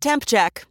Temp check.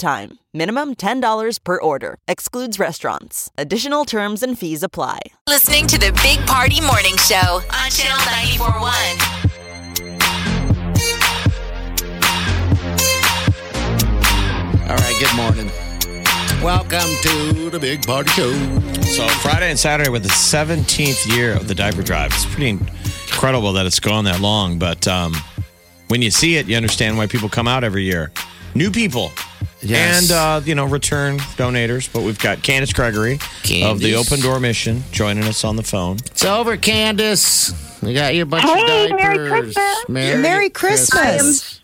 time. Minimum $10 per order. Excludes restaurants. Additional terms and fees apply. Listening to the Big Party Morning Show on Channel 941. All right, good morning. Welcome to the Big Party Show. So Friday and Saturday were the 17th year of the diaper drive. It's pretty incredible that it's gone that long, but um, when you see it, you understand why people come out every year. New people. Yes. And, uh, you know, return donators. But we've got Candace Gregory of the Open Door Mission joining us on the phone. It's over, Candace. We got you a bunch Hey, of Merry diapers. Christmas. Merry Christmas.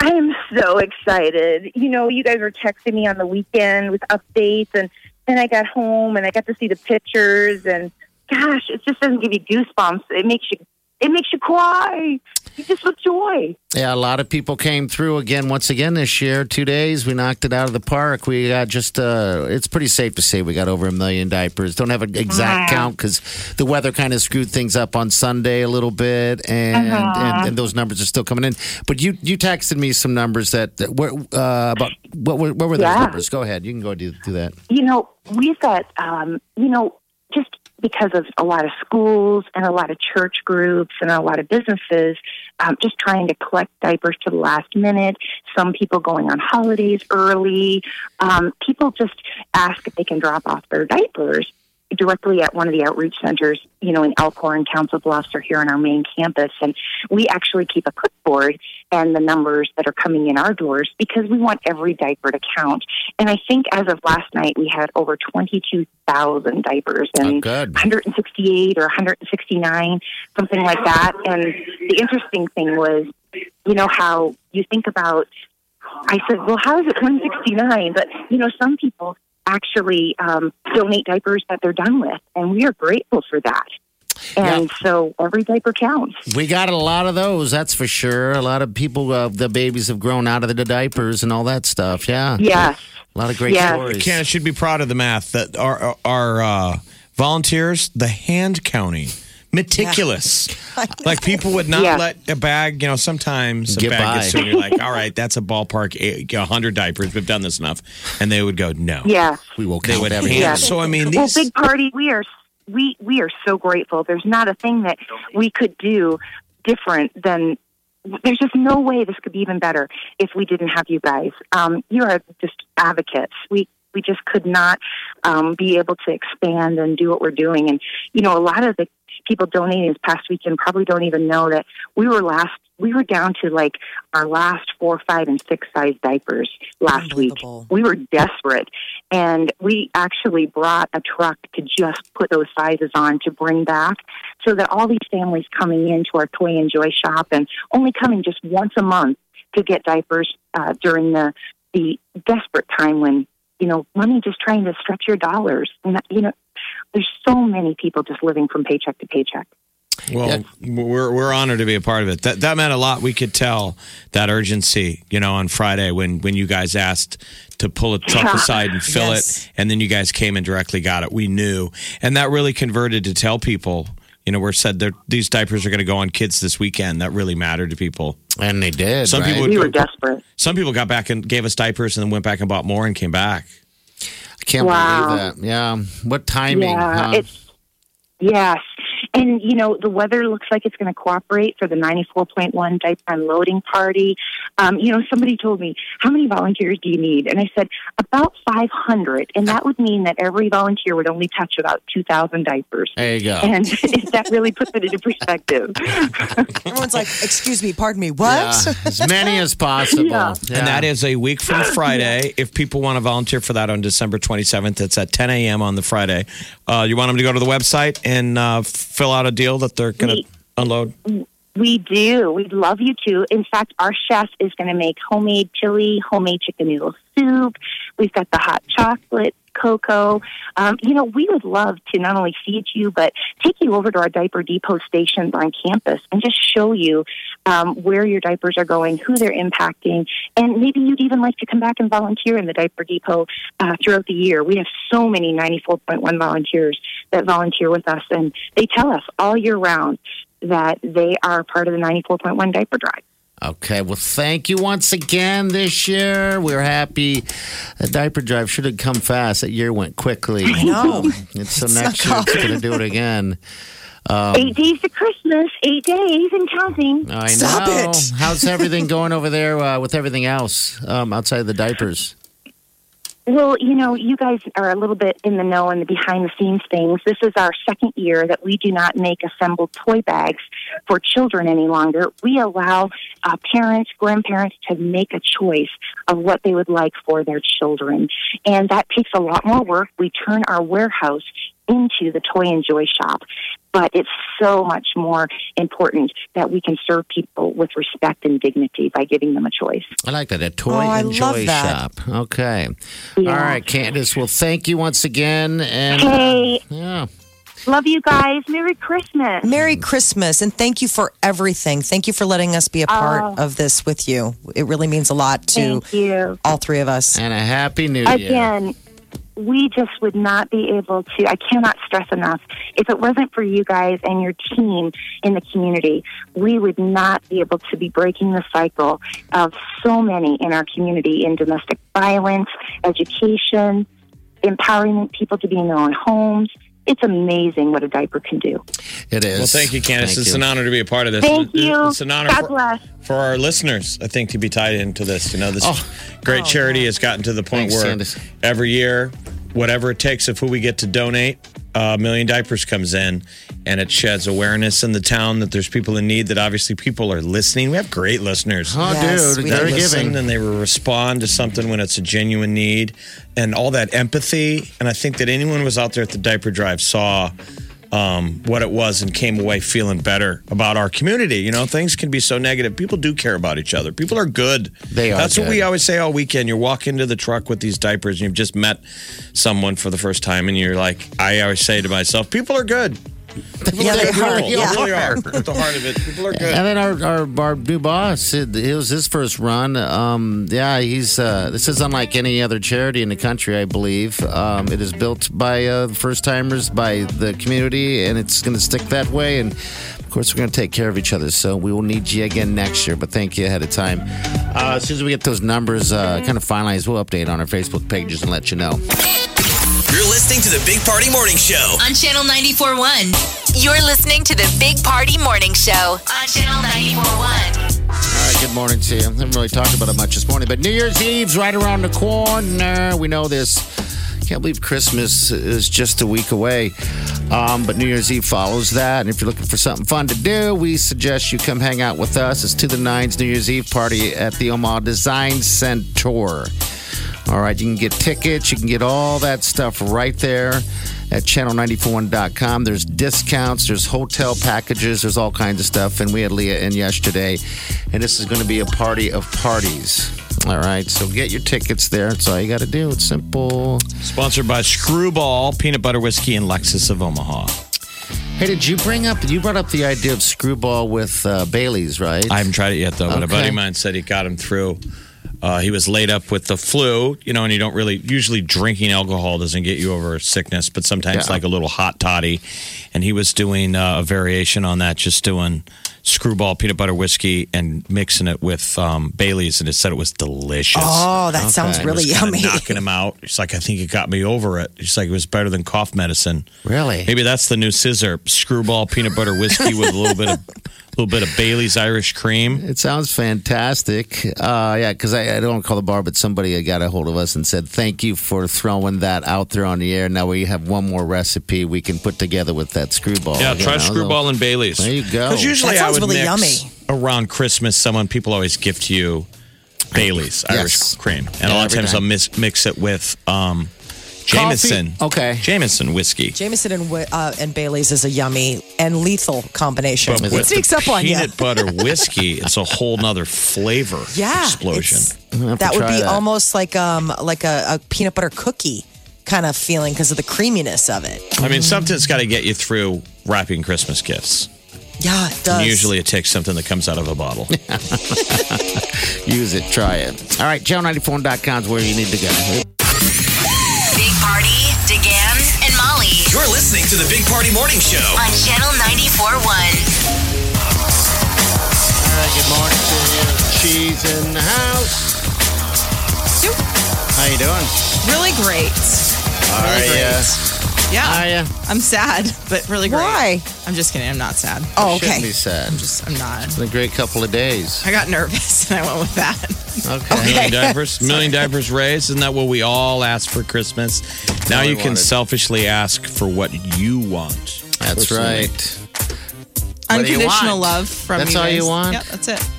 I am so excited. You know, you guys were texting me on the weekend with updates, and then I got home and I got to see the pictures, and gosh, it just doesn't give you goosebumps. It makes you, it makes you cry. You just with joy. Yeah, a lot of people came through again once again this year. Two days, we knocked it out of the park. We got just, uh, it's pretty safe to say we got over a million diapers. Don't have an exact Wow. count because the weather kind of screwed things up on Sunday a little bit, and, and and those numbers are still coming in. But you you texted me some numbers that, that were uh, about what were what were those Yeah. numbers? Go ahead, you can go do do that. You know, we've got, um, you know, just because of a lot of schools and a lot of church groups and a lot of businesses um, just trying to collect diapers to the last minute. Some people going on holidays early. Um, people just ask if they can drop off their diapers directly at one of the outreach centers, you know, in Elkhorn, Council Bluffs, or here on our main campus. And we actually keep a clipboard and the numbers that are coming in our doors because we want every diaper to count. And I think as of last night, we had over 22,000 diapers Oh, and good. 168 or 169, something like that. And the interesting thing was, you know, how you think about, I said, well, how is it 169? But, you know, some people actually um, donate diapers that they're done with, and we are grateful for that. And so every diaper counts. We got a lot of those, that's for sure. A lot of people, uh, the babies have grown out of the diapers and all that stuff. Yeah. Yes. A lot of great Yes. stories. Candace should be proud of the math that our, our uh, volunteers, the hand counting, meticulous. Like people would not Yeah. let a bag, you know, sometimes a Get bag by. gets to, you're like, all right, that's a ballpark, eight- 100 diapers. We've done this enough. And they would go, no. Yes. We will They count would everything. hand. Yeah. So, I mean, Well, big party, we are we we are so grateful. There's not a thing that we could do different than. There's just no way this could be even better if we didn't have you guys. Um, you are just advocates. We we just could not um, be able to expand and do what we're doing. And you know, a lot of the people donating this past weekend probably don't even know that we were last. We were down to like our last four, five, and six size diapers last week. We were desperate, and we actually brought a truck to just put those sizes on to bring back, so that all these families coming into our toy and joy shop and only coming just once a month to get diapers uh, during the the desperate time when you know money just trying to stretch your dollars, and you know there's so many people just living from paycheck to paycheck. Well, we're we're honored to be a part of it. That that meant a lot. We could tell that urgency, you know, on Friday when when you guys asked to pull a truck Yeah. aside and fill Yes. it, and then you guys came and directly got it. We knew, and that really converted to tell people. You know, we're said these diapers are going to go on kids this weekend. That really mattered to people. And they did. Some right? people would We were desperate. Some people got back and gave us diapers, and then went back and bought more and came back. Can't Wow. believe that. Yeah. What timing? Yeah, huh? it's yes, and you know the weather looks like it's going to cooperate for the ninety-four point one diaper unloading party. Um, you know, somebody told me how many volunteers do you need, and I said about five hundred, and that would mean that every volunteer would only touch about two thousand diapers. there you go. And that really puts it into perspective. Everyone's like, excuse me, pardon me, what? Yeah, as many as possible. Yeah. Yeah. And that is a week from Friday. If people want to volunteer for that on December 27th, it's at 10 a.m. on the Friday. Uh, you want them to go to the website and uh, fill out a deal that they're going to unload? We do. We'd love you to. In fact, our chef is going to make homemade chili, homemade chicken noodle soup. We've got the hot chocolate, cocoa. Um, you know, we would love to not only feed you, but take you over to our diaper depot stations on campus and just show you um, where your diapers are going, who they're impacting, and maybe you'd even like to come back and volunteer in the diaper depot uh, throughout the year. We have so many 94.1 volunteers that volunteer with us, and they tell us all year round that they are part of the 94.1 diaper drive. Okay, well, thank you once again this year. We're happy. The diaper drive should have come fast. That year went quickly. I know. And so next year it's going to do it again. Um, eight days to Christmas, eight days and counting. I Stop know. it. How's everything going over there uh, with everything else um, outside of the diapers? Well, you know, you guys are a little bit in the know and the behind the scenes things. This is our second year that we do not make assembled toy bags for children any longer. We allow uh, parents, grandparents to make a choice of what they would like for their children. And that takes a lot more work. We turn our warehouse into the toy and joy shop. But it's so much more important that we can serve people with respect and dignity by giving them a choice. I like that. A toy Oh, and love joy shop. Okay. Yeah. All right, Candace. Well, thank you once again. And Hey, yeah. love you guys. Merry Christmas. Merry Christmas and thank you for everything. Thank you for letting us be a part oh. of this with you. It really means a lot to you. all three of us. And a happy new year. Again, we just would not be able to, I cannot stress enough, if it wasn't for you guys and your team in the community, we would not be able to be breaking the cycle of so many in our community in domestic violence, education, empowering people to be in their own homes. It's amazing what a diaper can do. It is. Well, thank you, Candace. Thank it's you. an honor to be a part of this. Thank It- you. It's an honor God for, bless. for our listeners, I think, to be tied into this. You know, this oh. great oh, charity has gotten to the point Thanks, where Candace. every year, whatever it takes of who we get to donate, uh, a million diapers comes in and it sheds awareness in the town that there's people in need, that obviously people are listening. We have great listeners. Oh, Yes, dude. we They're giving. and they will respond to something when it's a genuine need and all that empathy. And I think that anyone who was out there at the diaper drive saw um, what it was and came away feeling better about our community. You know, things can be so negative. People do care about each other. People are good. They are That's what we always say all weekend. You walk into the truck with these diapers and you've just met someone for the first time and you're like, I always say to myself, people are good. Yeah, they are. really Yeah. really are. At the heart of it, people are good. And then our, our our new boss, it, it was his first run. Um, yeah, he's uh, this is unlike any other charity in the country, I believe. Um, it is built by uh, first timers, by the community, and it's going to stick that way. And of course, we're going to take care of each other. So we will need you again next year. But thank you ahead of time. Uh, as soon as we get those numbers uh, kind of finalized, we'll update on our Facebook pages and let you know. You're listening to the Big Party Morning Show. On Channel 94.1. You're listening to the Big Party Morning Show on Channel 94.1. All right, good morning to you. I haven't really talked about it much this morning, but New Year's Eve's right around the corner. We know this. Can't believe Christmas is just a week away. Um, but New Year's Eve follows that. And if you're looking for something fun to do, we suggest you come hang out with us. It's to the Nines New Year's Eve party at the Omaha Design Center. All right, you can get tickets, you can get all that stuff right there at channel941.com. There's discounts, there's hotel packages, there's all kinds of stuff. And we had Leah in yesterday, and this is going to be a party of parties. All right, so get your tickets there. That's all you got to do. It's simple. Sponsored by Screwball Peanut Butter Whiskey and Lexus of Omaha. Hey, did you bring up? You brought up the idea of screwball with uh, Bailey's, right? I haven't tried it yet, though. But a buddy of mine said he got him through. Uh, he was laid up with the flu, you know, and you don't really usually drinking alcohol doesn't get you over sickness, but sometimes Yeah. like a little hot toddy. And he was doing uh, a variation on that, just doing screwball peanut butter whiskey and mixing it with um, Bailey's, and it said it was delicious. Oh, that sounds really yummy. Knocking him out. He's like, I think it got me over it. He's like, it was better than cough medicine. Really? Maybe that's the new scissor screwball peanut butter whiskey with a little bit of little bit of Bailey's Irish cream. It sounds fantastic. Uh, yeah, because I, I don't call the bar, but somebody got a hold of us and said, "Thank you for throwing that out there on the air." Now we have one more recipe we can put together with that screwball. Yeah, try know? screwball and Bailey's. There you go. Because usually That I would really mix yummy. around Christmas. Someone people always gift you Bailey's Irish Yes. cream, and Yeah, a lot of times time. I'll mix, mix it with um, Jameson. Okay. Jameson whiskey. Jameson and uh, and Bailey's is a yummy and lethal combination. But it sneaks up on you. peanut butter whiskey, it's a whole nother flavor yeah, explosion. it's- gonna have to That would be that. almost like um like a, a peanut butter cookie kind of feeling because of the creaminess of it. I mean, something's got to get you through wrapping Christmas gifts. Yeah, it does. And usually it takes something that comes out of a bottle. Use it. Try it. All right. Channel94.com is where you need to go. You're listening to the Big Party Morning Show. on Channel 94.1. All right. Good morning to you. Cheese in the house. How you doing? Really great. Are Really ya? great. Yeah. Are ya? I'm sad, but really great. Why? I'm just kidding. I'm not sad. Oh, Shouldn't okay. be sad. I'm just, I'm not. It's been a great couple of days. I got nervous and I went with that. Okay. Million diapers, million diapers raised. Isn't that what we all ask for Christmas? Now you can wanted. selfishly ask for what you want. That's Personally. right. What do you Unconditional want? love from That's you all guys. you want? Yep, that's it.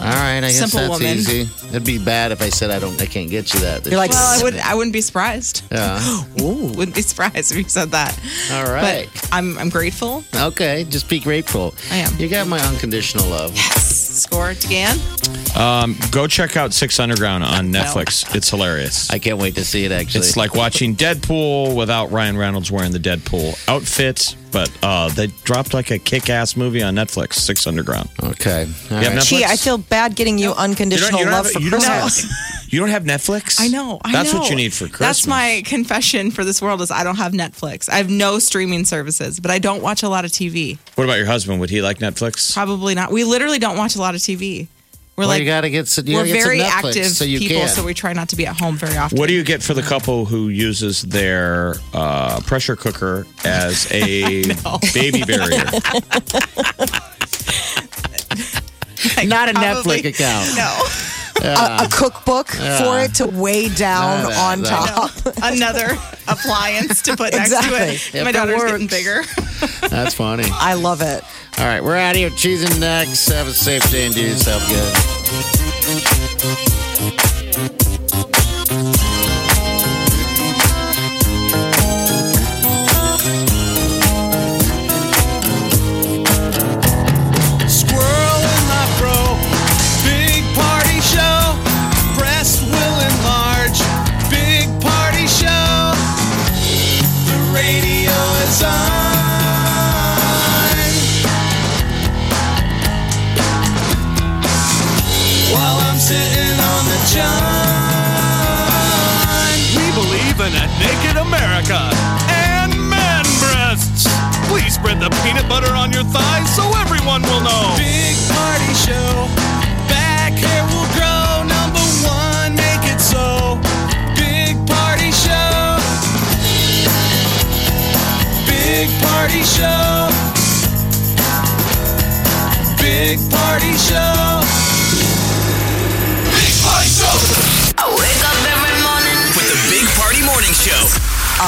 All right. I guess Simple that's woman. easy. It'd be bad if I said I don't. I can't get you that. You're like. Well, I would. I wouldn't be surprised. Yeah. Wouldn't be surprised if you said that. All right. But I'm. I'm grateful. Okay. Just be grateful. I am. You got my unconditional love. Score it again. Um, go check out Six Underground on Netflix. It's hilarious. I can't wait to see it. Actually, It's like watching Deadpool without Ryan Reynolds wearing the Deadpool outfit, but uh, they dropped like a kick-ass movie on Netflix, Six Underground. okay. All You have right. Netflix? Gee, I feel bad getting you unconditional love have, for you don't Christmas. have- you don't have Netflix? I know. I That's know. what you need for Christmas. That's my confession for this world is I don't have Netflix. I have no streaming services, but I don't watch a lot of TV. What about your husband? Would he like Netflix? Probably not. We literally don't watch a lot of TV. We're Well, like you got to get some. You we're gotta get some very Netflix active so you people, can. so we try not to be at home very often. What do you get for the couple who uses their uh, pressure cooker as a baby barrier? Not a Probably- Netflix account. No, a, a cookbook for it to weigh down No, no, on no. top. another appliance to put next Exactly. to If it. My it daughter's getting bigger. That's funny. I love it. All right, we're out of here. Cheese and next. Have a safe day and do yourself good.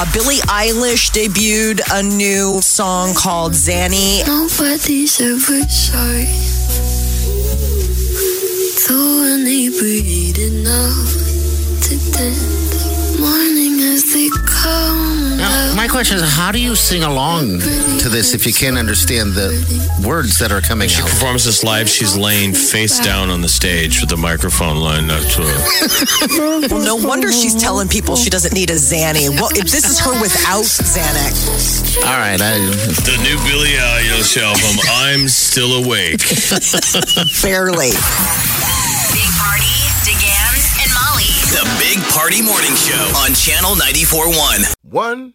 Uh, Billie Eilish debuted a new song called Xanny. Nobody's ever sorry. Though inebriated now to death. My question is, how do you sing along to this if you can't understand the words that are coming She out? performs this live. She's laying face down on the stage with the microphone line next to her. Well, no wonder she's telling people she doesn't need a Xanny. Well, if this is her without Xanax, All right, I, The new Billie Eilish album, I'm Still Awake. barely. Big Party, DeGan, and Molly. The Big Party Morning Show on Channel 94.1. One,